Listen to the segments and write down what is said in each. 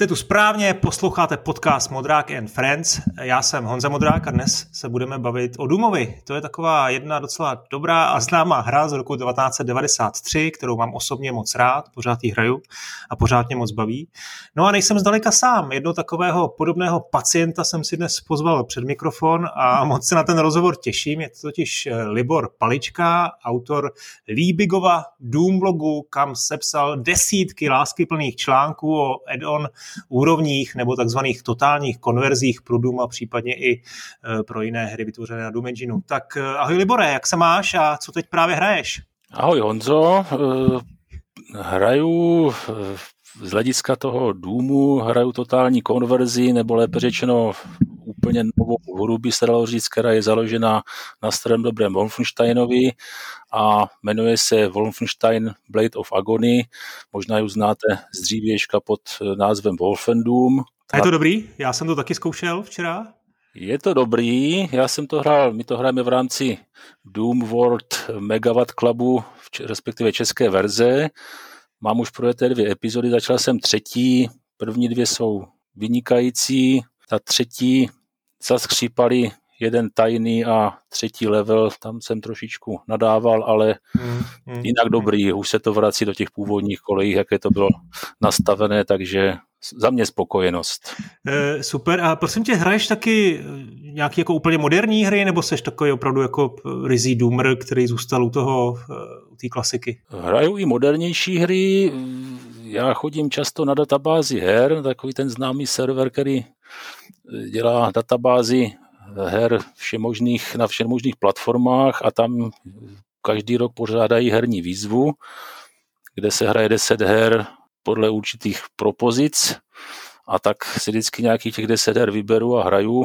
Jste tu správně, posloucháte podcast Modrák and Friends. Já jsem Honza Modrák a dnes se budeme bavit o Dumovi. To je taková jedna docela dobrá a známá hra z roku 1993, kterou mám osobně moc rád, pořád ji hraju a pořád mě moc baví. No a nejsem zdaleka sám. Jedno takového podobného pacienta jsem si dnes pozval před mikrofon a moc se na ten rozhovor těším. Je to totiž eh, Libor Palička, autor Líbigova Doom blogu, kam sepsal desítky láskyplných článků o add-on úrovních nebo takzvaných totálních konverzích pro Doom a případně i e, pro jiné hry vytvořené na Doom Engineu. Tak e, ahoj Libore, jak se máš a co teď právě hraješ? Ahoj Honzo, e, hraju z hlediska toho Doomu, hraju totální konverzi, nebo lépe řečeno úplně novou hru, by se dalo říct, která je založena na starém dobrém Wolfensteinovi a jmenuje se Wolfenstein Blade of Agony. Možná ji znáte z dřívějška pod názvem Wolfendoom. A je to dobrý? Já jsem to taky zkoušel včera. Je to dobrý, já jsem to hrál, my to hrajeme v rámci Doom World Megawatt Clubu, respektive české verze. Mám už projeté dvě epizody, začal jsem třetí, první dvě jsou vynikající, ta třetí zaskřípali jeden tajný a třetí level, tam jsem trošičku nadával, ale mm, mm, jinak dobrý, už se to vrací do těch původních kolejí, jaké to bylo nastavené, takže za mě spokojenost. E, super, a prosím tě, hraješ taky nějaký jako úplně moderní hry, nebo seš takový opravdu jako rizí doomer, který zůstal u toho, u té klasiky? Hraju i modernější hry, já chodím často na databázi her, takový ten známý server, který dělá databázi her všemožných, na všemožných platformách a tam každý rok pořádají herní výzvu, kde se hraje 10 her podle určitých propozic a tak si vždycky nějakých těch 10 her vyberu a hraju,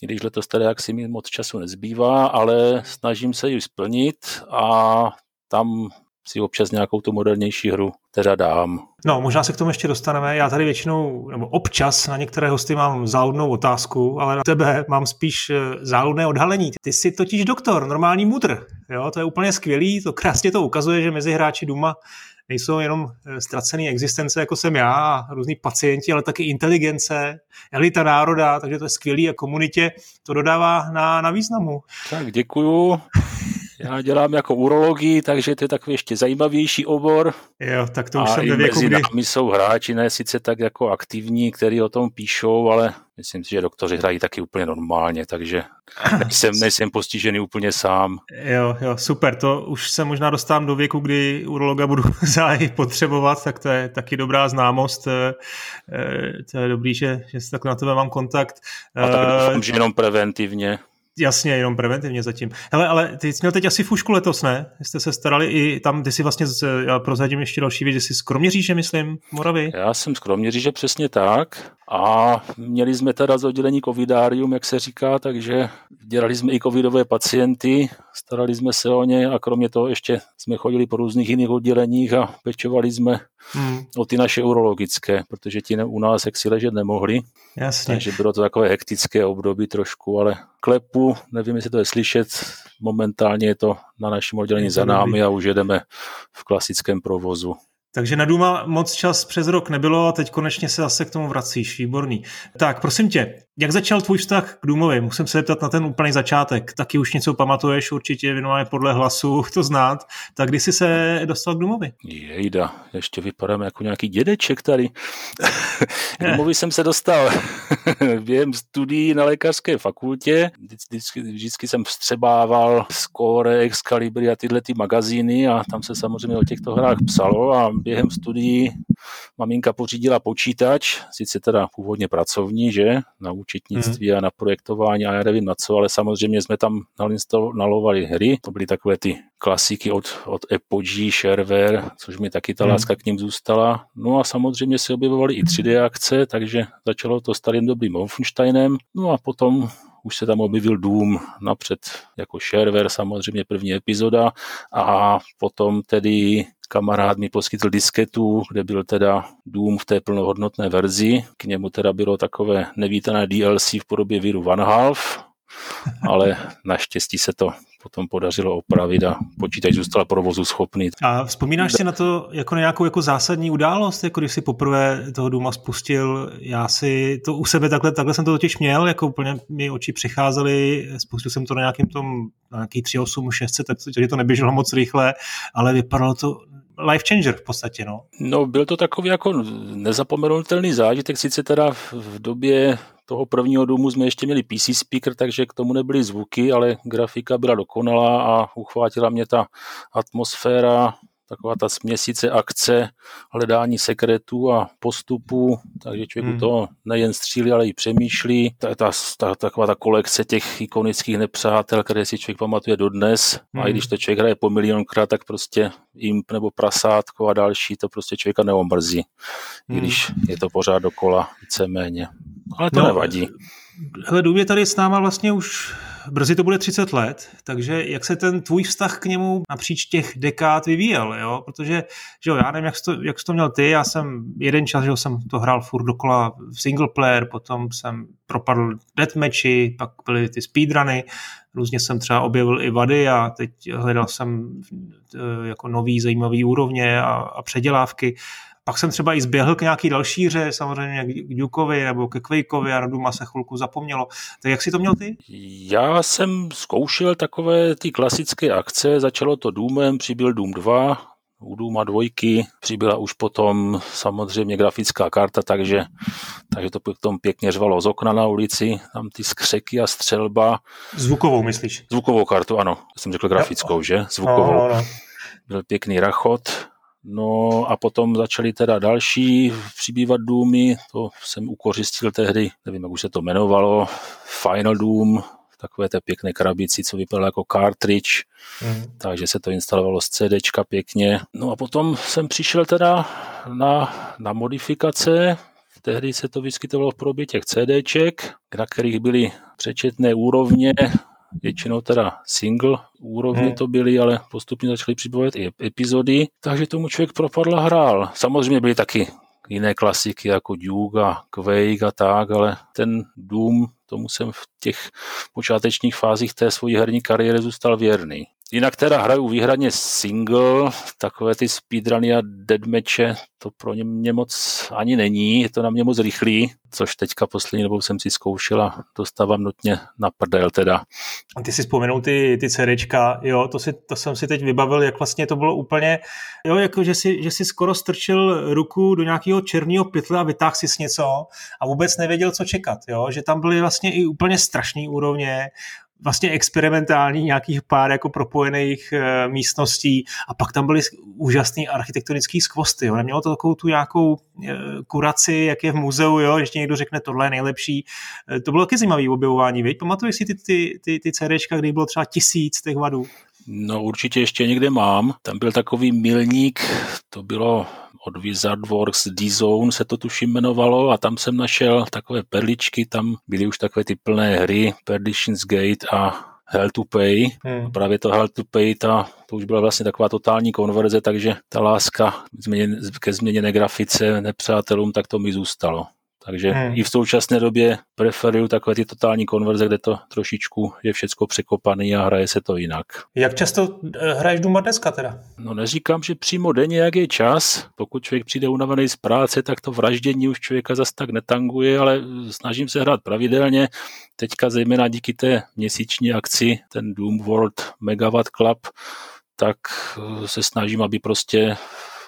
když letos teda jak si mi moc času nezbývá, ale snažím se ji splnit a tam si občas nějakou tu modernější hru teda dám. No, možná se k tomu ještě dostaneme. Já tady většinou, nebo občas na některé hosty mám záludnou otázku, ale na tebe mám spíš eh, záludné odhalení. Ty jsi totiž doktor, normální mudr. Jo, to je úplně skvělý, to krásně to ukazuje, že mezi hráči Duma nejsou jenom eh, ztracené existence, jako jsem já a různí pacienti, ale taky inteligence, elita národa, takže to je skvělý a komunitě to dodává na, na významu. Tak děkuju. Já dělám jako urologii, takže to je takový ještě zajímavější obor. Jo, tak to už a jsem věku, mezi kdy... námi jsou hráči, ne sice tak jako aktivní, kteří o tom píšou, ale myslím si, že doktoři hrají taky úplně normálně, takže nejsem, nejsem postižený úplně sám. Jo, jo, super, to už se možná dostávám do věku, kdy urologa budu záhy potřebovat, tak to je taky dobrá známost. Eh, eh, to je dobrý, že, že tak na tebe mám kontakt. A tak doufám, že jenom preventivně. Jasně, jenom preventivně zatím. Hele, ale ty jsi měl teď asi fušku letos, ne? Jste se starali i tam, ty jsi vlastně, já prozradím ještě další věc, že jsi z Kroměříže, myslím, Moravy? Já jsem z Kroměříže, přesně tak. A měli jsme teda z oddělení covidárium, jak se říká, takže dělali jsme i covidové pacienty, starali jsme se o ně a kromě toho ještě jsme chodili po různých jiných odděleních a pečovali jsme hmm. o ty naše urologické, protože ti u nás jak si ležet nemohli. Jasně. Takže bylo to takové hektické období trošku, ale klepu, nevím, jestli to je slyšet, momentálně je to na našem oddělení za námi a už jedeme v klasickém provozu. Takže na Duma moc čas přes rok nebylo a teď konečně se zase k tomu vracíš. Výborný. Tak, prosím tě, jak začal tvůj vztah k Dumovi? Musím se zeptat na ten úplný začátek. Taky už něco pamatuješ, určitě věnované podle hlasu to znát. Tak kdy jsi se dostal k Dumovi? Jejda, ještě vypadám jako nějaký dědeček tady. k Dumovi jsem se dostal během studií na lékařské fakultě. Vždycky, vždycky jsem vstřebával Score, Excalibur a tyhle ty magazíny a tam se samozřejmě o těchto hrách psalo a během studií maminka pořídila počítač, sice teda původně pracovní, že, na účetnictví hmm. a na projektování a já nevím na co, ale samozřejmě jsme tam nalovali hry, to byly takové ty klasiky od, od Apogee, Shareware, což mi taky ta hmm. láska k ním zůstala. No a samozřejmě se objevovaly i 3D akce, takže začalo to starým dobrým Wolfensteinem, no a potom už se tam objevil Doom napřed jako shareware, samozřejmě první epizoda a potom tedy kamarád mi poskytl disketu, kde byl teda Doom v té plnohodnotné verzi. K němu teda bylo takové nevítané DLC v podobě viru One Half, ale naštěstí se to potom podařilo opravit a počítač zůstal provozu schopný. A vzpomínáš si na to jako na nějakou jako zásadní událost, jako když si poprvé toho Duma spustil, já si to u sebe takhle, takhle jsem to totiž měl, jako úplně mi oči přicházely, spustil jsem to na nějakým tom, na nějaký 3.8, 600, takže to neběželo moc rychle, ale vypadalo to life changer v podstatě, no. No, byl to takový jako nezapomenutelný zážitek, sice teda v době toho prvního domu jsme ještě měli PC speaker, takže k tomu nebyly zvuky, ale grafika byla dokonalá a uchvátila mě ta atmosféra, taková ta směsice akce, hledání sekretů a postupů, takže člověk hmm. to nejen střílí, ale i přemýšlí. Ta, ta, ta, taková ta kolekce těch ikonických nepřátel, které si člověk pamatuje dodnes. Hmm. A i hmm. když to člověk hraje po milionkrát, tak prostě imp nebo prasátko a další, to prostě člověka neomrzí, hmm. když je to pořád dokola víceméně. Ale to no, nevadí. Hele, Dům je tady s náma vlastně už brzy to bude 30 let, takže jak se ten tvůj vztah k němu napříč těch dekád vyvíjel, jo? Protože, že jo, já nevím, jak jsi, to, jak jsi to měl ty, já jsem jeden čas, že jsem to hrál furt dokola v single player, potom jsem propadl deathmatchy, pak byly ty speedruny, různě jsem třeba objevil i vady a teď hledal jsem eh, jako nový zajímavý úrovně a, a předělávky. Pak jsem třeba i zběhl k nějaký další hře, samozřejmě k Dukeovi nebo ke Quakeovi a na Duma se chvilku zapomnělo. Tak jak si to měl ty? Já jsem zkoušel takové ty klasické akce, začalo to Doomem, přibyl Doom 2, u Duma dvojky přibyla už potom samozřejmě grafická karta, takže, takže to potom pěkně řvalo z okna na ulici, tam ty skřeky a střelba. Zvukovou myslíš? Zvukovou kartu, ano. Jsem řekl grafickou, že? Zvukovou. No, no, no. Byl pěkný rachot, No a potom začaly teda další přibývat důmy, to jsem ukořistil tehdy, nevím, jak už se to jmenovalo, Final Doom, takové té pěkné krabici, co vypadalo jako cartridge, mm. takže se to instalovalo z CDčka pěkně. No a potom jsem přišel teda na, na modifikace, tehdy se to vyskytovalo v podobě těch CDček, na kterých byly přečetné úrovně, většinou teda single úrovně hmm. to byly, ale postupně začaly přibývat i epizody, takže tomu člověk propadl a hrál. Samozřejmě byly taky jiné klasiky jako Duke a Quake a tak, ale ten Doom, tomu jsem v těch počátečních fázích té svojí herní kariéry zůstal věrný. Jinak teda hraju výhradně single, takové ty speedruny a deadmatche, to pro ně mě moc ani není, je to na mě moc rychlý, což teďka poslední dobou jsem si zkoušel a dostávám nutně na prdel teda. A ty si vzpomenul ty, ty CDčka, jo, to, si, to jsem si teď vybavil, jak vlastně to bylo úplně, jo, jako že si, že si skoro strčil ruku do nějakého černého pytle a vytáhl si něco a vůbec nevěděl, co čekat, jo, že tam byly vlastně i úplně strašné úrovně, vlastně experimentální nějakých pár jako propojených e, místností a pak tam byly úžasný architektonický skvosty, jo. Nemělo to takovou tu nějakou e, kuraci, jak je v muzeu, jo, ještě někdo řekne, tohle je nejlepší. E, to bylo taky zajímavé objevování, viď? Pamatuješ si ty, ty, ty, ty CDčka, kdy bylo třeba tisíc těch vadů? No určitě ještě někde mám. Tam byl takový milník, to bylo od Wizardworks D-Zone se to tuším jmenovalo a tam jsem našel takové perličky, tam byly už takové ty plné hry, Perdition's Gate a Hell to Pay. Hmm. A právě to Hell to Pay, ta, to už byla vlastně taková totální konverze, takže ta láska ke změněné grafice nepřátelům, tak to mi zůstalo. Takže hmm. i v současné době preferuju takové ty totální konverze, kde to trošičku je všecko překopaný a hraje se to jinak. Jak často eh, hraješ Duma dneska teda? No neříkám, že přímo denně, jak je čas. Pokud člověk přijde unavený z práce, tak to vraždění už člověka zas tak netanguje, ale snažím se hrát pravidelně. Teďka zejména díky té měsíční akci, ten Doom World Megawatt Club, tak eh, se snažím, aby prostě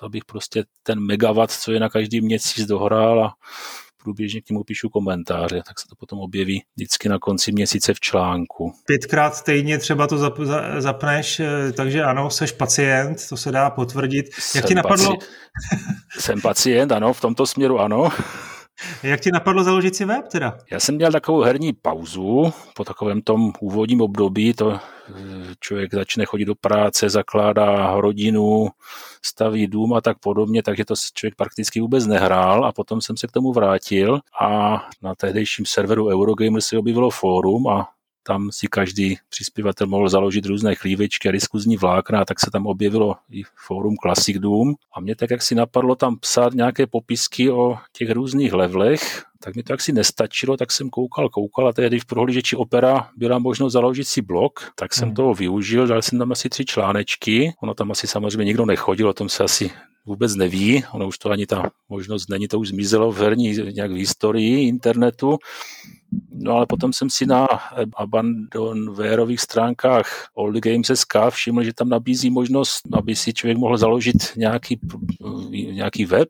abych prostě ten megawatt, co je na každý měsíc dohrál a průběžně k němu píšu komentáře, tak se to potom objeví vždycky na konci měsíce v článku. Pětkrát týdně třeba to zap, za, zapneš, eh, takže ano, seš pacient, to se dá potvrdit. Jsem Jak ti napadlo? Paci... jsem pacient, ano, v tomto směru ano. Jak ti napadlo založit si web teda? Já jsem měl takovou herní pauzu po takovém tom úvodním období, to člověk začne chodit do práce, zakládá rodinu, staví dům a tak podobně, takže to člověk prakticky vůbec nehrál a potom jsem se k tomu vrátil a na tehdejším serveru Eurogamer se objevilo fórum a tam si každý přispěvatel mohl založit různé chlívečky a diskuzní vlákna, tak se tam objevilo i fórum Classic Doom. A mě tak jak si napadlo tam psát nějaké popisky o těch různých levelech, tak mi to jaksi nestačilo, tak jsem koukal, koukal a tehdy v prohlížeči Opera byla možnost založit si blog, tak jsem hmm. toho využil, dal jsem tam asi tři článečky, ono tam asi samozřejmě nikdo nechodil, o tom se asi vůbec neví, ono už to ani ta možnost není, to už zmizelo v herní nějak v historii internetu. No ale potom jsem si na abandonwareových stránkách Old Games.sk všiml, že tam nabízí možnost, aby si člověk mohl založit nějaký, nějaký web,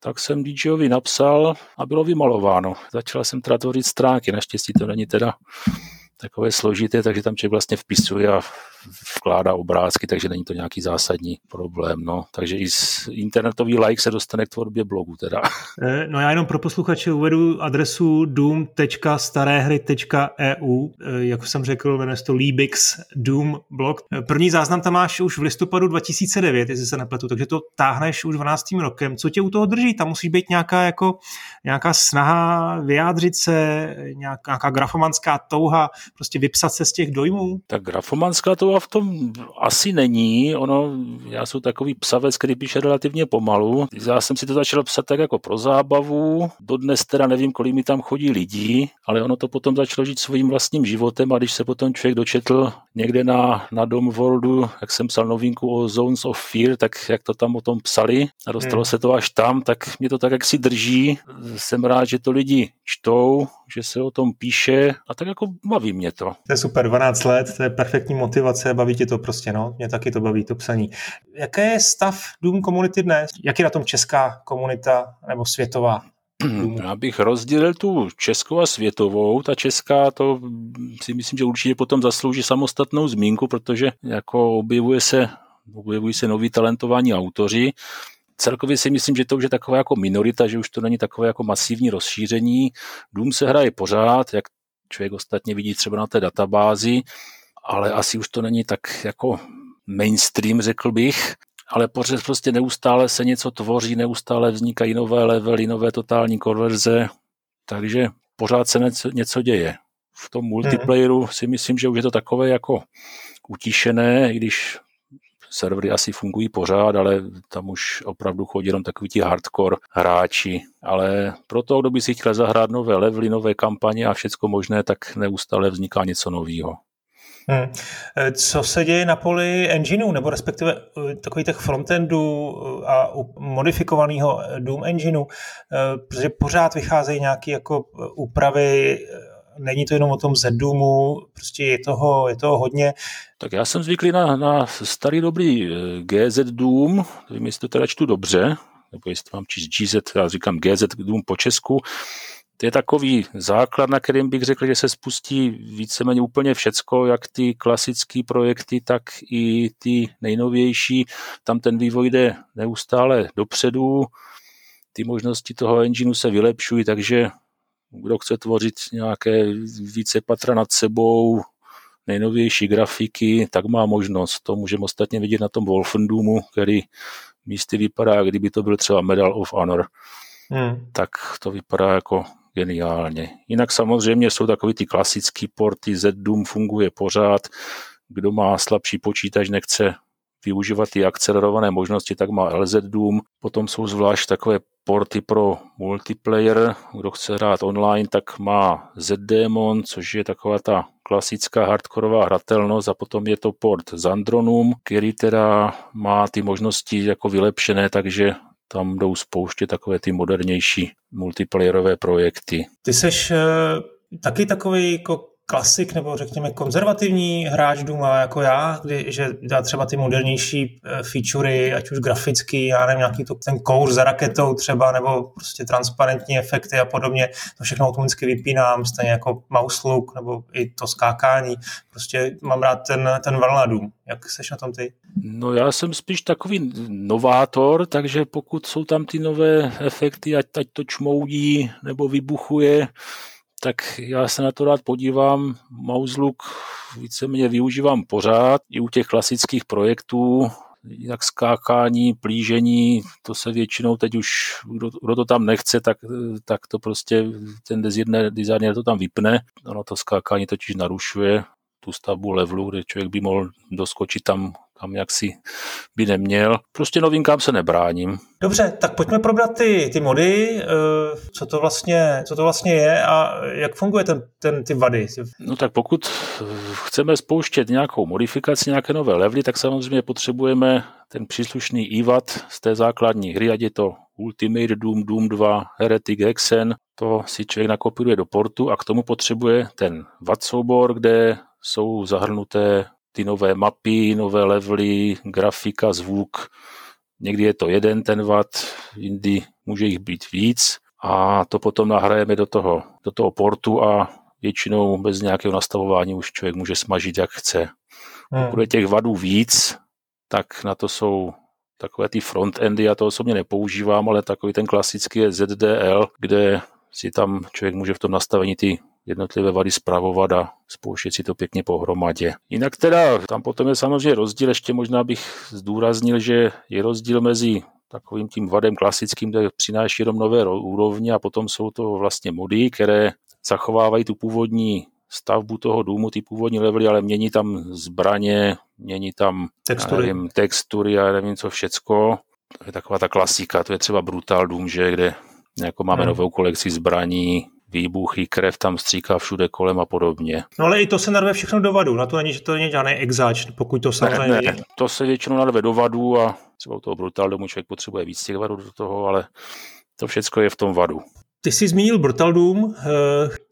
tak jsem DJovi napsal a bylo vymalováno. Začal jsem teda tvořit stránky, naštěstí to není teda takové složité, takže tam člověk vlastně vpisuje a vkládá obrázky, takže není to nějaký zásadní problém. No. Takže i z internetový like se dostane k tvorbě blogu teda. Eh, no já jenom pro posluchače uvedu adresu doom.starehry.eu, eh, jak jsem řekl, jmenuje to Libix Doom blog. Eh, první záznam tam máš už v listopadu 2009, jestli se nepletu, takže to táhneš už 12. rokem. Co tě u toho drží? Tam musí být nějaká, jako, nějaká snaha vyjádřit se, nějaká grafomanská touha, prostě vypsat se z těch dojmů? Tak grafomanská touha v tom asi není. Ono, já jsem takový psavec, který píše relativně pomalu. Já jsem si to začal psat tak jako pro zábavu. Dodnes teda nevím, kolik mi tam chodí lidí, ale ono to potom začalo žít svým vlastním životem a když se potom člověk dočetl někde na, na Dom Worldu, jak jsem psal novinku o Zones of Fear, tak jak to tam o tom psali a dostalo hmm. se to až tam, tak mě to tak jak si drží. Jsem rád, že to lidi čtou, že se o tom píše a tak jako baví mě to. To je super, 12 let, to je perfektní motivace, baví tě to prostě, no, mě taky to baví, to psaní. Jaký je stav Doom komunity dnes? Jak je na tom česká komunita nebo světová? Já bych rozdělil tu českou a světovou. Ta česká to si myslím, že určitě potom zaslouží samostatnou zmínku, protože jako objevuje se, objevují se noví talentovaní autoři. Celkově si myslím, že to už je taková jako minorita, že už to není takové jako masivní rozšíření. Dům se hraje pořád, jak člověk ostatně vidí třeba na té databázi, ale asi už to není tak jako mainstream, řekl bych ale pořád prostě neustále se něco tvoří, neustále vznikají nové levely, nové totální konverze, takže pořád se něco, něco děje. V tom multiplayeru si myslím, že už je to takové jako utišené, i když servery asi fungují pořád, ale tam už opravdu chodí jenom takový ti hardcore hráči. Ale pro to, kdo by si chtěl zahrát nové levely, nové kampaně a všecko možné, tak neustále vzniká něco nového. Hmm. Co se děje na poli engineu, nebo respektive e, takových těch frontendů e, a modifikovaného Doom engineu, protože pořád vycházejí nějaké jako úpravy, není to jenom o tom Zdoomu, prostě je toho, je toho hodně. Tak já jsem zvyklý na, na starý dobrý GZ Doom, nevím, jestli to teda čtu dobře, nebo jestli mám číst GZ, já říkám GZ Doom po Česku, to je takový základ, na kterým bych řekl, že se spustí víceméně úplně všecko, jak ty klasické projekty, tak i ty nejnovější. Tam ten vývoj jde neustále dopředu, ty možnosti toho engineu se vylepšují, takže kdo chce tvořit nějaké více patra nad sebou, nejnovější grafiky, tak má možnost. To můžeme ostatně vidět na tom Wolfendoomu, který místy vypadá, kdyby to byl třeba Medal of Honor. Hmm. Tak to vypadá jako geniálně. Jinak samozřejmě jsou takový ty klasický porty, ZDoom funguje pořád, kdo má slabší počítač, nechce využívat ty akcelerované možnosti, tak má LZ Doom. Potom jsou zvlášť takové porty pro multiplayer. Kdo chce hrát online, tak má ZDemon, což je taková ta klasická hardkorová hratelnost a potom je to port Zandronum, který teda má ty možnosti jako vylepšené, takže tam jdou spouště takové ty modernější multiplayerové projekty. Ty seš uh, taky takový jako klasik nebo řekněme konzervativní hráč Duma jako já, kdy, že dá třeba ty modernější eh, featurey, ať už grafický, já nevím, nějaký to, ten kour za raketou třeba, nebo prostě transparentní efekty a podobně, to všechno automaticky vypínám, stejně jako mouse look, nebo i to skákání, prostě mám rád ten, ten Valnadum. Jak seš na tom ty? No já jsem spíš takový novátor, takže pokud jsou tam ty nové efekty, ať, ať to čmoudí nebo vybuchuje, tak já se na to rád podívám. Mouse víceméně využívám pořád, i u těch klasických projektů, jak skákání, plížení, to se většinou teď už, kdo, kdo to tam nechce, tak, tak to prostě ten designer to tam vypne. Ono to skákání totiž narušuje tu stavbu levelu, kde člověk by mohl doskočit tam, kam jaksi by neměl. Prostě novinkám se nebráním. Dobře, tak pojďme probrat ty, ty mody, eh, co to, vlastně, co to vlastně je a jak funguje ten, ten, ty vady. No tak pokud chceme spouštět nějakou modifikaci, nějaké nové levely, tak samozřejmě potřebujeme ten příslušný IVAT z té základní hry, ať je to Ultimate Doom, Doom 2, Heretic Hexen, to si člověk nakopíruje do portu a k tomu potřebuje ten VAT soubor, kde jsou zahrnuté ty nové mapy, nové levely, grafika, zvuk. Někdy je to jeden ten watt, jindy může jich být víc a to potom nahrajeme do toho, do toho portu a většinou bez nějakého nastavování už člověk může smažit, jak chce. Hmm. Pokud je těch vadů víc, tak na to jsou takové ty frontendy, já to osobně nepoužívám, ale takový ten klasický je ZDL, kde si tam člověk může v tom nastavení ty jednotlivé vady zpravovat a spouštět si to pěkně pohromadě. Jinak teda tam potom je samozřejmě rozdíl, ještě možná bych zdůraznil, že je rozdíl mezi takovým tím vadem klasickým, kde přináší jenom nové úrovně a potom jsou to vlastně mody, které zachovávají tu původní stavbu toho důmu, ty původní levely, ale mění tam zbraně, mění tam textury, nevím, textury a nevím co všecko. To je taková ta klasika, to je třeba Brutal Doom, že, kde jako máme hmm. novou kolekci zbraní, výbuchy, krev tam stříká všude kolem a podobně. No ale i to se narve všechno do vadu, na to není, že to není žádný exač, pokud to samozřejmě ne, ne, to se většinou narve do vadu a třeba u toho Brutal Doomu člověk potřebuje víc těch vadů do toho, ale to všechno je v tom vadu. Ty jsi zmínil Brutal Doom, eh,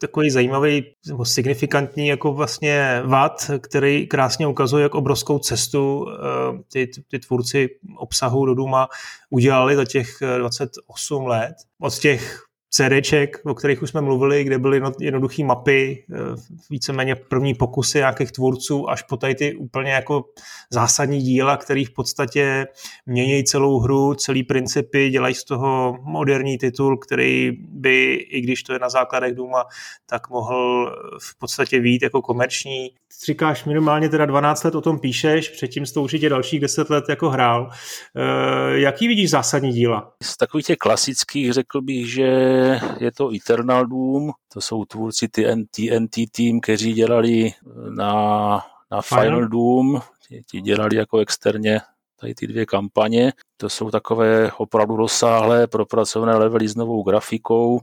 takový zajímavý nebo signifikantní jako vlastně vad, který krásně ukazuje, jak obrovskou cestu eh, ty, ty tvůrci obsahu do Duma udělali za těch 28 let. Od těch CDček, o kterých už jsme mluvili, kde byly jednoduché mapy, eh, víceméně první pokusy nějakých tvůrců, až po tady ty úplně jako zásadní díla, který v podstatě mění celou hru, celý principy, dělají z toho moderní titul, který by, i když to je na základech Duma, tak mohl v podstatě vít jako komerční. Říkáš, minimálně teda 12 let o tom píšeš, předtím jsi to určitě dalších 10 let jako hrál. E, jaký vidíš zásadní díla? Z takových těch klasických řekl bych, že je to Eternal Doom, to jsou tvůrci TNT, TNT Team, kteří dělali na, na Final Doom, ti dělali jako externě tady ty dvě kampaně. To jsou takové opravdu rozsáhlé propracované levely s novou grafikou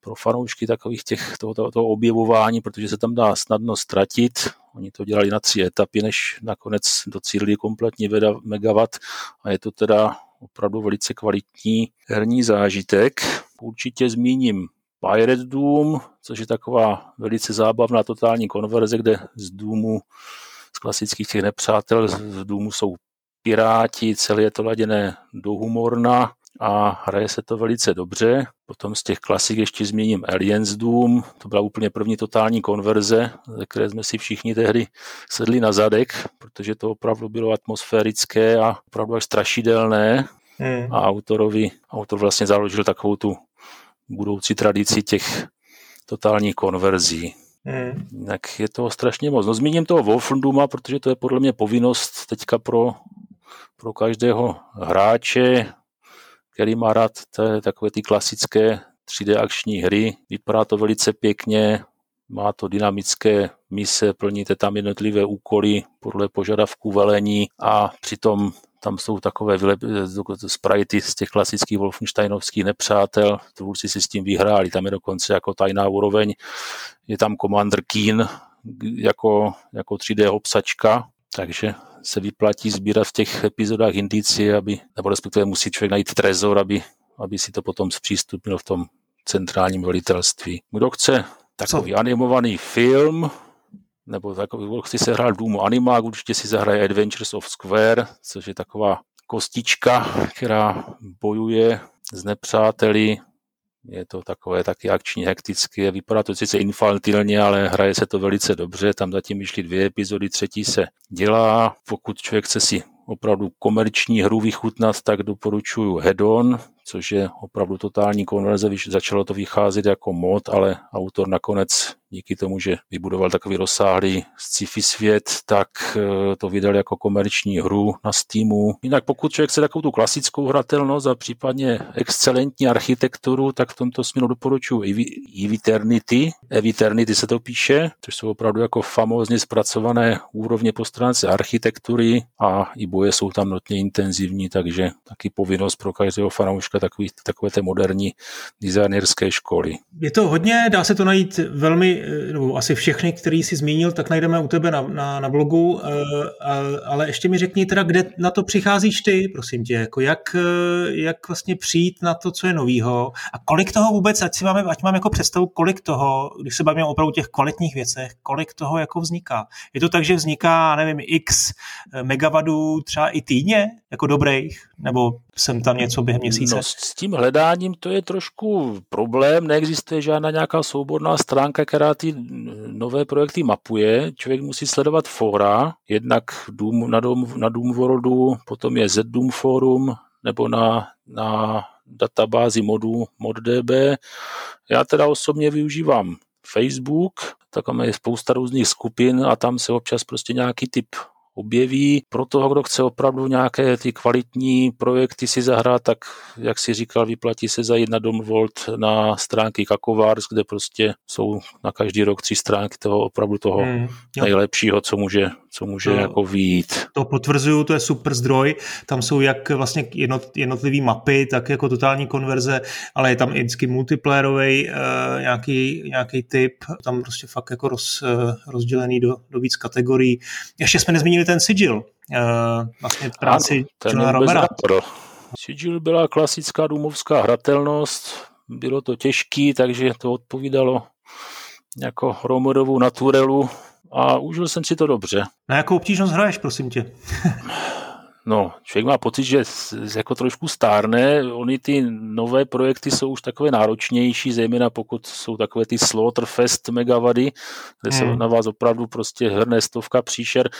pro fanoušky takových těch, toho, toho, toho objevování, protože se tam dá snadno ztratit. Oni to dělali na tři etapy, než nakonec docílili kompletní megawatt a je to teda opravdu velice kvalitní herní zážitek. Určitě zmíním Pirate Doom, což je taková velice zábavná totální konverze, kde z Doomu, z klasických těch nepřátel, z Doomu jsou piráti, celé je to laděné do humorna a hraje se to velice dobře. Potom z těch klasik ještě zmíním Aliens Doom, to byla úplně první totální konverze, ze které jsme si všichni tehdy sedli na zadek, protože to opravdu bylo atmosférické a opravdu až strašidelné. Hmm. A autorovi, autor vlastně založil takovou tu budoucí tradici těch totálních konverzí. Hmm. Tak je to strašně moc. No zmíním toho Wolfenduma, protože to je podle mě povinnost teďka pro, pro každého hráče, který má rád té, takové ty klasické 3D akční hry. Vypadá to velice pěkně, má to dynamické mise, plníte tam jednotlivé úkoly podle požadavků velení a přitom tam jsou takové vylep, sprajty z těch klasických Wolfensteinovských nepřátel, tvůrci si s tím vyhráli, tam je dokonce jako tajná úroveň, je tam Commander Keen jako, jako 3D obsačka, takže se vyplatí sbírat v těch epizodách indicie, aby, nebo respektive musí člověk najít trezor, aby, aby si to potom zpřístupnil v tom centrálním velitelství. Kdo chce takový Co? animovaný film, nebo takový, kdo chce se hrát Důmu Animák, určitě si zahraje Adventures of Square, což je taková kostička, která bojuje s nepřáteli, je to takové taky akční, hektické, vypadá to sice infantilně, ale hraje se to velice dobře, tam zatím vyšly dvě epizody, třetí se dělá. Pokud člověk chce si opravdu komerční hru vychutnat, tak doporučuji Hedon, což je opravdu totální konverze. Začalo to vycházet jako mod, ale autor nakonec díky tomu, že vybudoval takový rozsáhlý sci-fi svět, tak eh, to vydal jako komerční hru na Steamu. Jinak pokud člověk chce takovou tu klasickou hratelnost a případně excelentní architekturu, tak v tomto směru doporučuji Eviternity. Eviternity se to píše, což jsou opravdu jako famózně zpracované úrovně po stránce architektury a i boje jsou tam notně intenzivní, takže taky povinnost pro každého fanouška takový, takové té moderní designerské školy. Je to hodně, dá se to najít velmi Eh, nebo asi všechny, který si zmínil, tak najdeme u tebe na, na, na blogu, eh, ale ještě mi řekni teda, kde na to přicházíš ty, prosím tě, jako jak, eh, jak vlastně přijít na to, co je novýho a kolik toho vůbec, ať si máme, ať mám jako představu, kolik toho, když se bavíme opravdu těch kvalitních věcech, kolik toho jako vzniká. Je to tak, že vzniká, nevím, x megavadů třeba i týdně, jako dobrých, nebo jsem tam něco během měsíce? No, s tím hledáním to je trošku problém, neexistuje žádná nějaká souborná stránka, která ty nové projekty mapuje. Člověk musí sledovat fora, jednak Doom, na, Doom, na Doomworldu, potom je ZDoom forum, nebo na, na databázi modů ModDB. Já teda osobně využívám Facebook, tak tam je spousta různých skupin a tam se občas prostě nějaký typ objeví. Pro toho, kdo chce opravdu nějaké ty kvalitní projekty si zahrát, tak jak si říkal, vyplatí se zajít na Domvolt na stránky Kakovars, kde prostě jsou na každý rok tři stránky toho opravdu toho hmm, nejlepšího, co může, co může to, jako výjít. To potvrzuju, to je super zdroj. Tam jsou jak vlastně jednot, jednotlivé mapy, tak jako totální konverze, ale je tam i vždycky multiplayerový uh, nějaký, nějaký typ, tam prostě fakt jako roz, uh, rozdělený do, do víc kategorií. Ještě jsme nezmínili ten Sigil, uh, vlastně práci ano, Romera. Sigil byla klasická důmovská hratelnost, bylo to těžký, takže to odpovídalo jako Romerovu naturelu a užil jsem si to dobře. Na jakou obtížnost hraješ, prosím tě? No, člověk má pocit, že jako trošku stárne. Ony ty nové projekty jsou už takové náročnější, zejména pokud jsou takové ty Slaughterfest megavady, kde hmm. se na vás opravdu prostě hrne stovka příšer.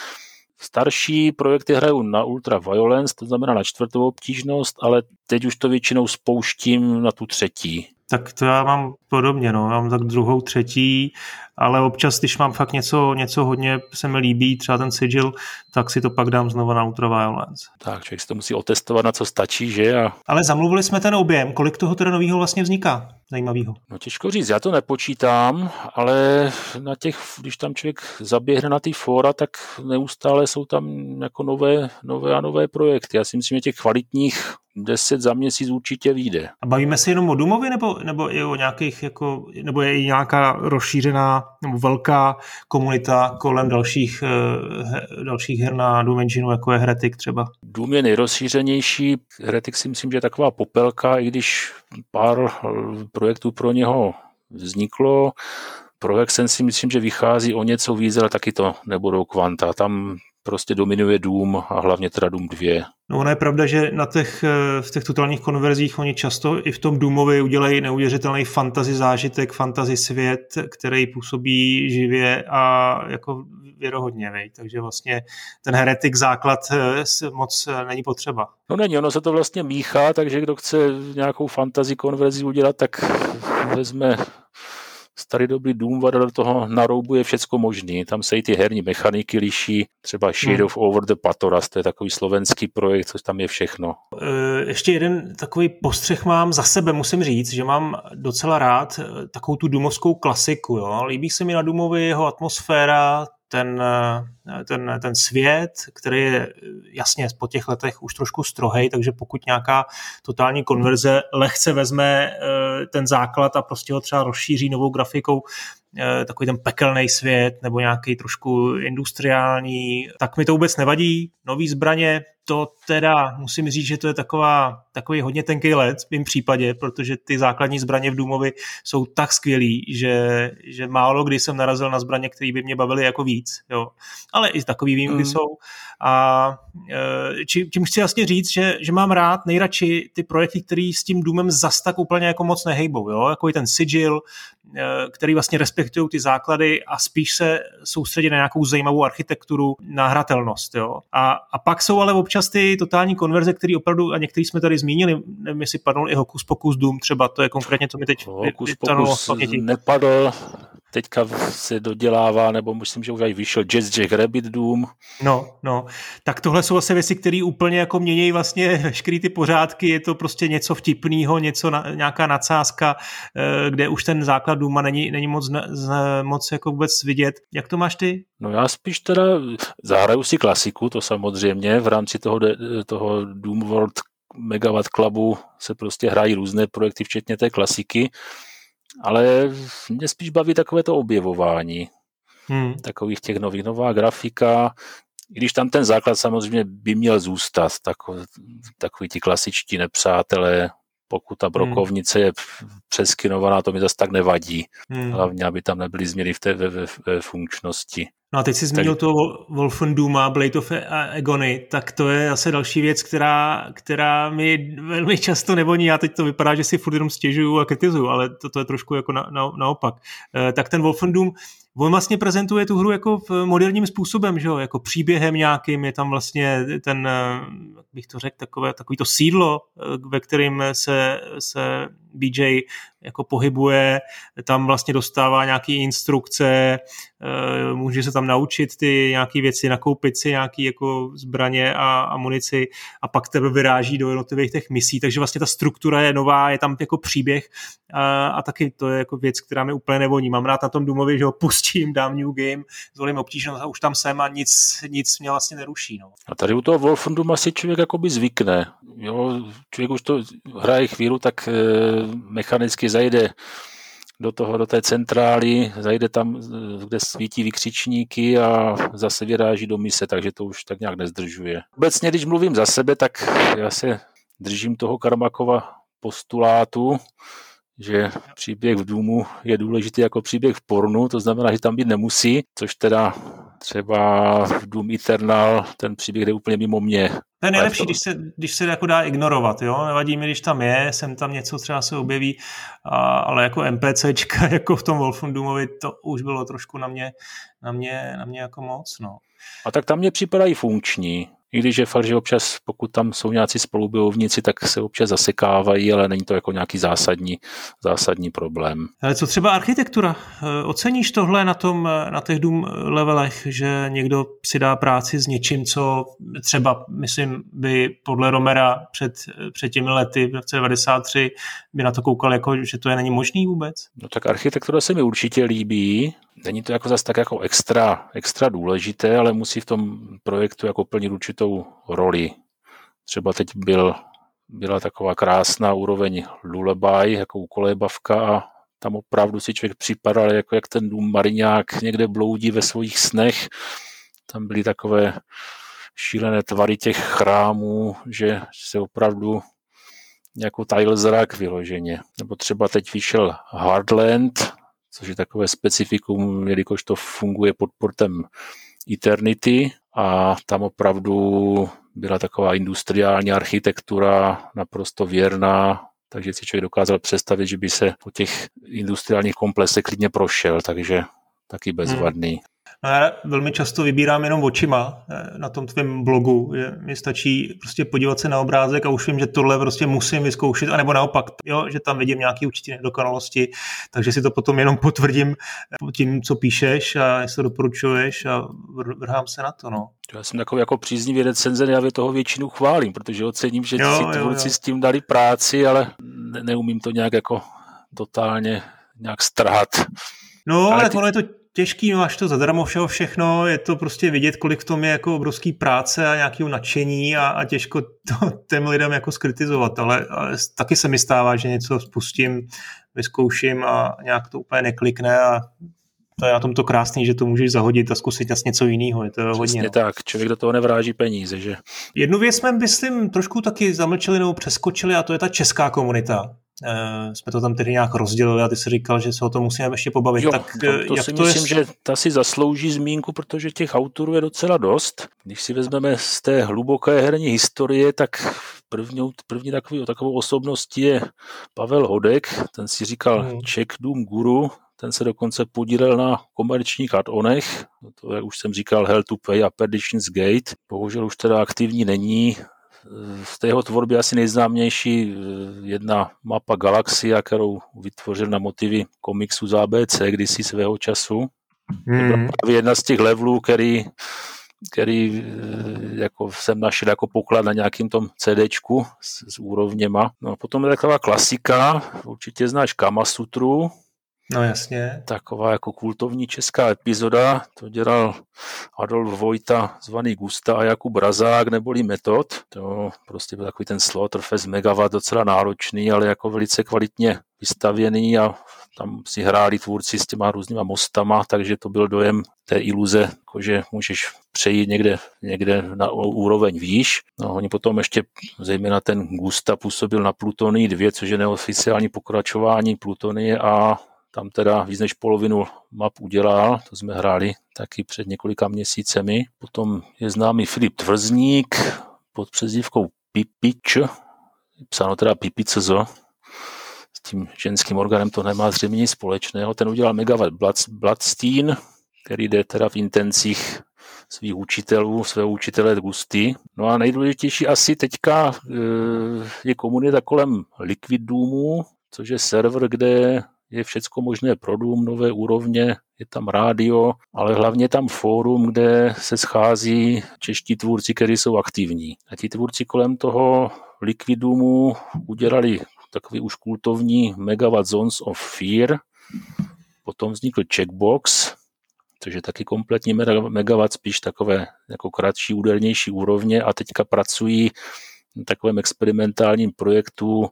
Starší projekty hrajou na Ultra Violence, to znamená na čtvrtou obtížnost, ale teď už to většinou spouštím na tu třetí. Tak to já mám podobně, no. Já mám tak druhou, třetí, ale občas, když mám fakt něco, něco hodně se mi líbí, třeba ten sigil, tak si to pak dám znovu na Ultraviolence. Tak, člověk si to musí otestovat, na co stačí, že? A... Ale zamluvili jsme ten objem, kolik toho teda nového vlastně vzniká? Zajímavého. No těžko říct, já to nepočítám, ale na těch, když tam člověk zaběhne na ty fora, tak neustále jsou tam jako nové, nové a nové projekty. Já si myslím, že těch kvalitních 10 za měsíc určitě vyjde. A bavíme se jenom o Dumovi, nebo, nebo i o nějakých, jako, nebo je i nějaká rozšířená nebo velká komunita kolem dalších, uh, dalších her na Doom Engineu, jako je Heretic třeba? Doom je nejrozšířenější, Heretic si myslím, že je taková popelka, i když pár eh, projektů pro něho vzniklo, pro Hexen si myslím, že vychází o něco víc, ale taky to nebudou kvanta. Tam prostě dominuje Doom a hlavně teda Doom 2. No ono je pravda, že na těch, eh, v těch totálních konverzích oni často i v tom Doomovi udělají neuvěřitelný fantasy zážitek, fantasy svět, který působí živě a jako věrohodně, vej. takže vlastně ten heretik základ eh, moc eh, není potřeba. No není, ono se to vlastně míchá, takže kdo chce nějakou fantasy konverzi udělat, tak vezme starý dobrý Doomware do toho naroubuje všecko možný. Tam se i ty herní mechaniky liší, třeba Shade hmm. of Over the Patoras, to je takový slovenský projekt, což tam je všechno. E, ještě jeden takový postřeh mám za sebe, musím říct, že mám docela rád takovou tu Doomovskou klasiku. Jo? Líbí se mi na Doomovi jeho atmosféra, ten, eh, ten, ten svět, který je jasně po těch letech už trošku strohej, takže pokud nějaká totální konverze lehce vezme eh, ten základ a prostě ho třeba rozšíří novou grafikou, eh, takový ten pekelný svět nebo nějaký trošku industriální, tak mi to vůbec nevadí. Nový zbraně, to teda musím říct, že to je taková, takový hodně tenký let v mém případě, protože ty základní zbraně v Důmovi jsou tak skvělý, že, že málo kdy jsem narazil na zbraně, které by mě bavily jako víc. Jo. Ale i takový výjimky mm. jsou. A e, či, tím chci jasně říct, že, že mám rád nejradši ty projekty, které s tím Důmem zas tak úplně jako moc nehejbou. Jo? Jako i ten Sigil, který vlastně respektují ty základy a spíš se soustředí na nějakou zajímavou architekturu, na hratelnost. Jo? A, a pak jsou ale občas ty totální konverze, které opravdu, a některý jsme tady zmínili, nevím, jestli padl i Hokus Pokus Doom třeba, to je konkrétně, co mi teď Hokus Pokus nepadl, teďka se dodělává, nebo myslím, že už aj vyšel Jazz Jack Rabbit Doom. No, no. Tak tohle jsou vlastně věci, které úplně jako mění vlastně veškerý ty pořádky, je to prostě něco vtipného, něco, na, nějaká nadsázka, eh, kde už ten základ Dooma není, není moc, moc jako vůbec vidět. Jak to máš ty? No já spíš teda zahraju si klasiku, to samozřejmě, v rámci toho, toho Doom World Megawatt Clubu se prostě hrají různé projekty, včetně té klasiky ale mě spíš baví takové to objevování hmm. takových těch nových, nová grafika, i když tam ten základ samozřejmě by měl zůstat, takový, takový ti klasičtí nepřátelé, pokud ta hmm. brokovnice hmm. je přeskinovaná, to mi zase tak nevadí. Hmm. Hlavně, aby tam nebyly změny v té ve, ve, ve funkčnosti. No a teď jsi zmínil tak... toho Wolfenduma, Blade of Agony, tak to je asi další věc, která, která mi velmi často nevoní. Já teď to vypadá, že si furt jenom stěžuju a kritizuju, ale to, to je trošku jako na, na, naopak. E, tak ten Wolfendum on vlastně prezentuje tu hru jako v moderním způsobem, že jo? jako příběhem nějakým, je tam vlastně ten, eh, jak bych to řekl, takové, takový to sídlo, eh, ve kterým se, se BJ jako pohybuje, tam vlastně dostává nějaké instrukce, eh, může se tam naučit ty nějaké věci, nakoupit si nějaké jako zbraně a, a munici a pak tebe vyráží do jednotlivých těch misí, takže vlastně ta struktura je nová, je tam jako příběh a, a taky to je jako věc, která mi úplně nevoní. Mám rád na tom Dumovi, že ho pustím, dám new game, zvolím obtížnost a už tam jsem a nic, nic mě vlastně neruší. No. A tady u toho Wolfenduma si člověk jakoby zvykne. Jo, člověk už to hraje chvíli, tak e, mechanicky zajde do toho, do té centrály, zajde tam, kde svítí vykřičníky a zase vyráží do mise, takže to už tak nějak nezdržuje. Obecně, když mluvím za sebe, tak já se držím toho Karmakova postulátu, že příběh v Důmu je důležitý jako příběh v pornu, to znamená, že tam být nemusí, což teda třeba v Doom Eternal ten příběh jde úplně mimo mě. To je nejlepší, když se, když se jako dá ignorovat, jo? Nevadí mi, když tam je, sem tam něco třeba se objeví, a, ale jako NPCčka, jako v tom Wolfendoomovi, to už bylo trošku na mě, na mě, na mě jako moc, no. A tak tam mě připadají funkční. I když je fakt, že občas, pokud tam jsou nějací spolubojovníci, tak se občas zasekávají, ale není to jako nějaký zásadní, zásadní problém. Ale co třeba architektura? Eh, oceníš tohle na, tom, eh, na těch dům levelech, že někdo si dá práci s něčím, co třeba, myslím, by podle Romera před, před těmi lety v roce 93 by na to koukal jako, že to je není možný vůbec? No tak architektura se mi určitě líbí, Není to jako zase tak jako extra, extra důležité, ale musí v tom projektu jako plnit určitou roli. Třeba teď byl, byla taková krásná úroveň lullaby, jako ukolébavka a tam opravdu si člověk připadal, jako jak ten dům Mariňák někde bloudí ve svých snech. Tam byly takové šílené tvary těch chrámů, že se opravdu jako tajil zrak vyloženě. Nebo třeba teď vyšel Hardland, což je takové specifikum, jelikož to funguje pod portem Eternity a tam opravdu byla taková industriální architektura naprosto věrná, takže si člověk dokázal představit, že by se po těch industriálních komplexech klidně prošel, takže taky bezvadný. Hmm. No já velmi často vybírám jenom očima eh, na tom tvém blogu. Mně stačí prostě podívat se na obrázek a už vím, že tohle prostě musím vyzkoušet, anebo naopak, jo, že tam vidím nějaké určitě nedokonalosti, takže si to potom jenom potvrdím eh, tím, co píšeš a jestli to doporučuješ a vrhám se na to. No. Já jsem takový jako příznivý recenzen, já toho většinu chválím, protože ocením, že jo, si tvůrci s tím dali práci, ale ne, neumím to nějak jako totálně nějak strhat. No, ale, ale ty... ono je to těžký, máš to zadarmo všeho všechno, je to prostě vidět, kolik v tom je jako obrovský práce a nějakého nadšení a, a těžko to těm lidem jako skritizovat, ale, ale taky se mi stává, že něco spustím, vyzkouším a nějak to úplně neklikne a to je na tom to krásný, že to můžeš zahodit a zkusit asi něco jiného. Je to Přesně hodně. No. tak, člověk do toho nevráží peníze, že? Jednu věc jsme, myslím, trošku taky zamlčeli nebo přeskočili a to je ta česká komunita. Uh, jsme to tam tedy nějak rozdělili a ty si říkal, že se o tom musíme ještě pobavit. Jo, tak, to, to jak si to myslím, je... že ta si zaslouží zmínku, protože těch autorů je docela dost. Když si vezmeme z té hluboké herní historie, tak první, první takový, takovou osobností je Pavel Hodek, ten si říkal mm. Czech Doom Guru, ten se dokonce podílel na komerčních add-onech, to jak už jsem říkal Hell to Pay a Perdition's Gate, bohužel už teda aktivní není, z té jeho tvorby asi nejznámější eh, jedna mapa Galaxia, kterou vytvořil na motivy komiksu z ABC kdysi svého času. Hmm. To právě jedna z těch levelů, který, který eh, jako jsem našel jako poklad na nějakým tom CDčku s, s úrovněma. No a potom je taková klasika, určitě znáš Kamasutru, No jasně. Taková jako kultovní česká epizoda, to dělal Adolf Vojta, zvaný Gusta a Jakub Brazák, neboli Metod. To prostě byl takový ten Slaughterfest Megawatt docela náročný, ale jako velice kvalitně vystavěný a tam si hráli tvůrci s těma různýma mostama, takže to byl dojem té iluze, jako že můžeš přejít někde, někde na úroveň výš. No, oni potom ještě, zejména ten Gusta, působil na Plutonii 2, což je neoficiální pokračování Plutonie a tam teda víc než polovinu map udělal, to jsme hráli taky před několika měsícemi. Potom je známý Filip Tvrzník pod přezdívkou Pipič, psáno teda Pipicezo, s tím ženským orgánem to nemá zřejmě nic společného. Ten udělal Megawatt Bloodstein, který jde teda v intencích svých učitelů, svého učitele Gusty. No a nejdůležitější asi teďka e, je komunita kolem Liquid Doomu, což je server, kde je všecko možné pro dům, nové úrovně, je tam rádio, ale hlavně tam fórum, kde se schází čeští tvůrci, kteří jsou aktivní. A ti tvůrci kolem toho Liquidumu udělali takový už kultovní Megawatt Zones of Fear, potom vznikl Checkbox, což je taky kompletní megawatt, spíš takové jako kratší, údernější úrovně. A teďka pracují na takovém experimentálním projektu,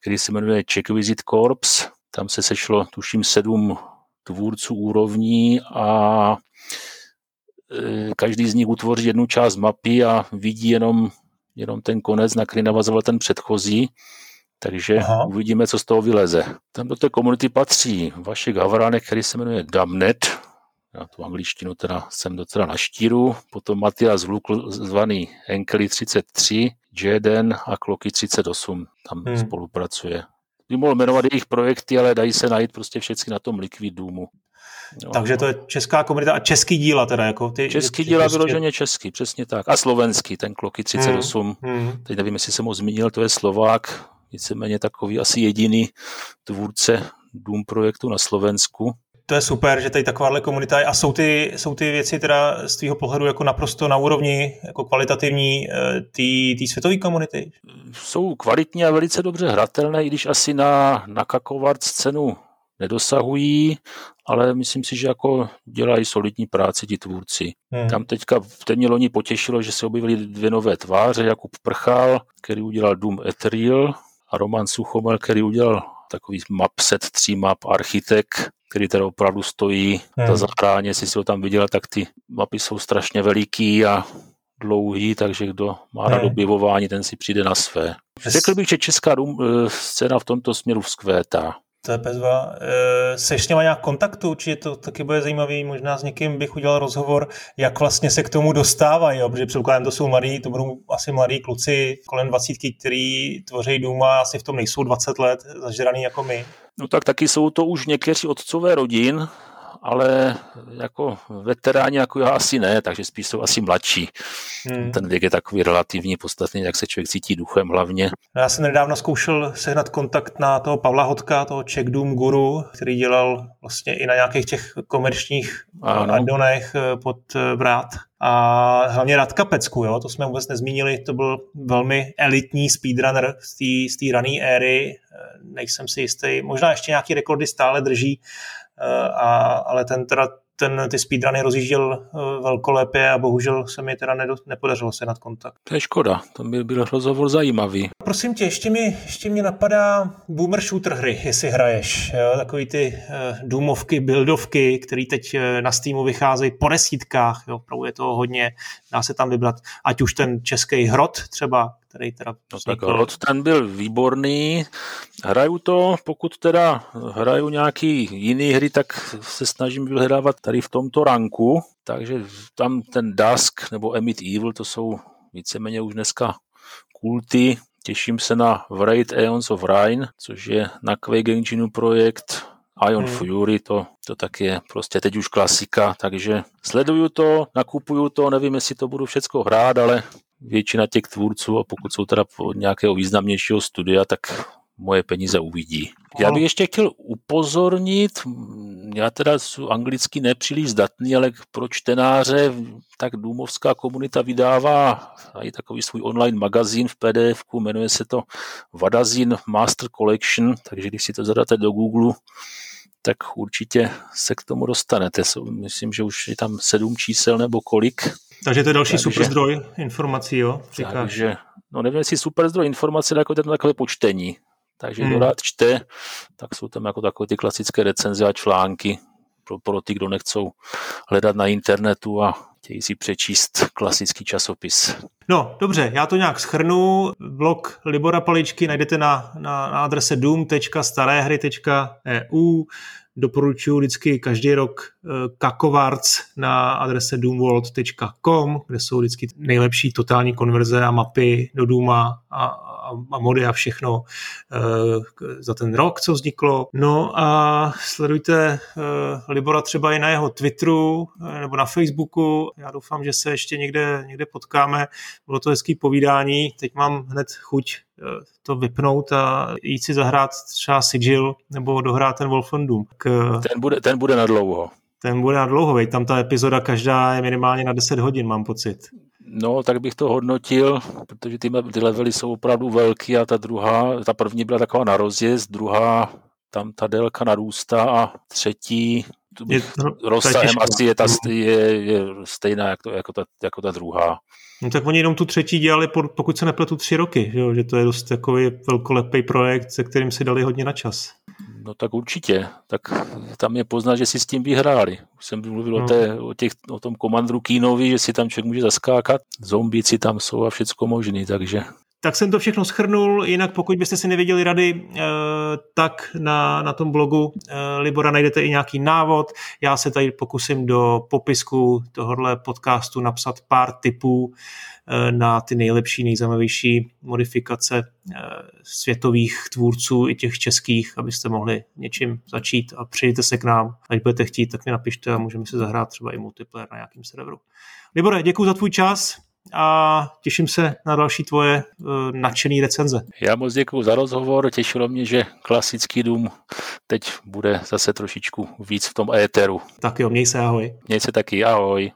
který se jmenuje Check Visit Corps, tam se sešlo, tuším, sedm tvůrců úrovní a e, každý z nich utvoří jednu část mapy a vidí jenom, jenom ten konec, na který navazoval ten předchozí. Takže Aha. uvidíme, co z toho vyleze. Tam do té komunity patří Vašek Havránek, který se jmenuje Damnet. Já tu angličtinu teda jsem docela na štíru. Potom Matias Vlukl, zvaný Enkeli 33, Jeden a Kloky 38 tam hmm. spolupracuje by mohl jmenovat jejich projekty, ale dají se najít prostě všechny na tom Liquid Doomu. Jo. Takže to je česká komunita a český díla teda. Jako ty, český díla prostě... vyloženě český, přesně tak. A slovenský, ten Kloky 38. Hmm, hmm. Teď nevím, jestli jsem ho zmínil, to je Slovák, víceméně takový asi jediný tvůrce Doom projektu na Slovensku to je super, že tady takováhle komunita je a jsou ty, jsou ty věci teda z tvého pohledu jako naprosto na úrovni jako kvalitativní eh, té světové komunity? Jsou kvalitní a velice dobře hratelné, i když asi na, na kakovart scénu nedosahují, ale myslím si, že jako dělají solidní práci ti tvůrci. Hmm. Tam teďka, teď mě loni potěšilo, že se objevily dvě nové tváře, Jakub Prchal, který udělal Doom Ethereal a Roman Suchomel, který udělal takový map set, tří map architekt, který teda opravdu stojí hmm. za zahráně, jestli si ho tam viděl, tak ty mapy jsou strašně veliký a dlouhý, takže kdo má rád hmm. objevování, ten si přijde na své. Řekl bych, že česká eh, scéna v tomto směru vzkvétá. To je bezva. E, seš s něma nějak kontaktu, či to taky bude zajímavý, možná s někým bych udělal rozhovor, jak vlastně se k tomu dostávají, protože předpokládám, to jsou mladí, to budou asi mladí kluci kolem dvacítky, který tvoří důma, asi v tom nejsou 20 let, zažraný jako my. No tak taky jsou to už někteří otcové rodin, ale jako veteráni jako já asi ne, takže spíš jsou asi mladší. Hmm. Ten věk je takový relativní, podstatný, jak se člověk cítí duchem hlavně. Já jsem nedávno zkoušel sehnat kontakt na toho Pavla Hodka, toho Czech Doom Guru, který dělal vlastně i na nějakých těch komerčních addonech eh, pod brát. Eh, A hlavně Radka Pecku, jo, to jsme vůbec nezmínili, to byl velmi elitní speedrunner z té rané éry, eh, nejsem si jistý, možná ještě nějaký rekordy stále drží, a, ale ten teda ten, ty speedruny rozjížděl eh, velkolepě a bohužel se mi teda nedo, nepodařilo se nad kontakt. To je škoda, to by byl rozhovor zajímavý. Prosím tě, ještě mi, ještě mě napadá boomer shooter hry, jestli hraješ. Jo? Takový ty uh, důmovky, buildovky, které teď na Steamu vycházejí po desítkách, jo? opravdu je toho hodně, dá se tam vybrat, ať už ten český hrot třeba, který teda... No tak Rod ten byl výborný. Hraju to, pokud teda hraju nějaký jiný hry, tak se snažím vyhledávat tady v tomto ranku, takže tam ten Dusk nebo Emit Evil, to jsou víceméně už dneska kulty těším se na Wraith Aeons of Rhine, což je na Quake Engineu projekt, Ion hmm. Fury, to, to tak je prostě teď už klasika, takže sleduju to, nakupuju to, nevím, jestli to budu všecko hrát, ale většina těch tvůrců, a pokud jsou teda od nějakého významnějšího studia, tak moje peníze uvidí. Já bych ještě chtěl upozornit, já teda jsem anglicky nepříliš zdatný, ale pro čtenáře, tak Důmovská komunita vydává i takový svůj online magazín v pdf jmenuje se to Vadazin Master Collection, takže když si to zadáte do Google, tak určitě se k tomu dostanete. Myslím, že už je tam sedm čísel nebo kolik. Takže to je další takže, super zdroj informací, jo? Říkáš. Takže, no nevím, jestli super zdroj informací, ale jako to takové počtení. Takže hmm. kdo rád čte, tak jsou tam jako takové ty klasické recenze a články pro, pro ty, kdo nechcou hledat na internetu a chtějí si přečíst klasický časopis. No, dobře, já to nějak schrnu. Blog Libora Paličky najdete na, na, na adrese doom.starehry.eu. Doporučuji vždycky každý rok eh, Kakovarts na adrese doomworld.com, kde jsou vždycky nejlepší totální konverze a mapy do Dooma a, a mody a všechno uh, za ten rok, co vzniklo. No a sledujte uh, Libora třeba i na jeho Twitteru nebo na Facebooku. Já doufám, že se ještě někde, někde potkáme. Bylo to hezký povídání. Teď mám hned chuť to vypnout a jít si zahrát třeba Sigil nebo dohrát ten Wolfendoom. K... Ten, bude, ten bude na dlouho. Ten bude na dlouho, veď tam ta epizoda každá je minimálně na 10 hodin, mám pocit. No, tak bych to hodnotil, protože ty, ty levely jsou opravdu velký a ta druhá, ta první byla taková na rozjezd, druhá tam ta délka narůstá a třetí je, rozsahem je asi je, ta, je, je stejná jako, jako, ta, jako ta druhá. No tak oni jenom tu třetí dělali, pokud se nepletu, tři roky, že, že to je dost takový velkolepý projekt, se kterým si dali hodně na čas. No tak určitě. Tak tam je poznat, že si s tím vyhráli. Už jsem mluvil no. o, té, o, těch, o tom komandru Kínovi, že si tam člověk může zaskákat. Zombíci tam jsou a všecko možný, takže tak jsem to všechno schrnul, jinak pokud byste si nevěděli rady, eh, tak na, na tom blogu eh, Libora najdete i nějaký návod. Já se tady pokusím do popisku tohohle podcastu napsat pár tipů eh, na ty nejlepší, nejzajímavější modifikace světových tvůrců i těch českých, abyste mohli něčím začít a přijďte se k nám. Ať budete chtít, tak mi napište a můžeme se zahrát třeba i multiplayer na nějakým serveru. Libore, děkuji za tvůj čas a těším se na další tvoje uh, nadšený recenze. Já moc děkuji za rozhovor, těšilo mě, že klasický dům teď bude zase trošičku víc v tom éteru. Tak jo, měj se, ahoj. Měj se taky, ahoj.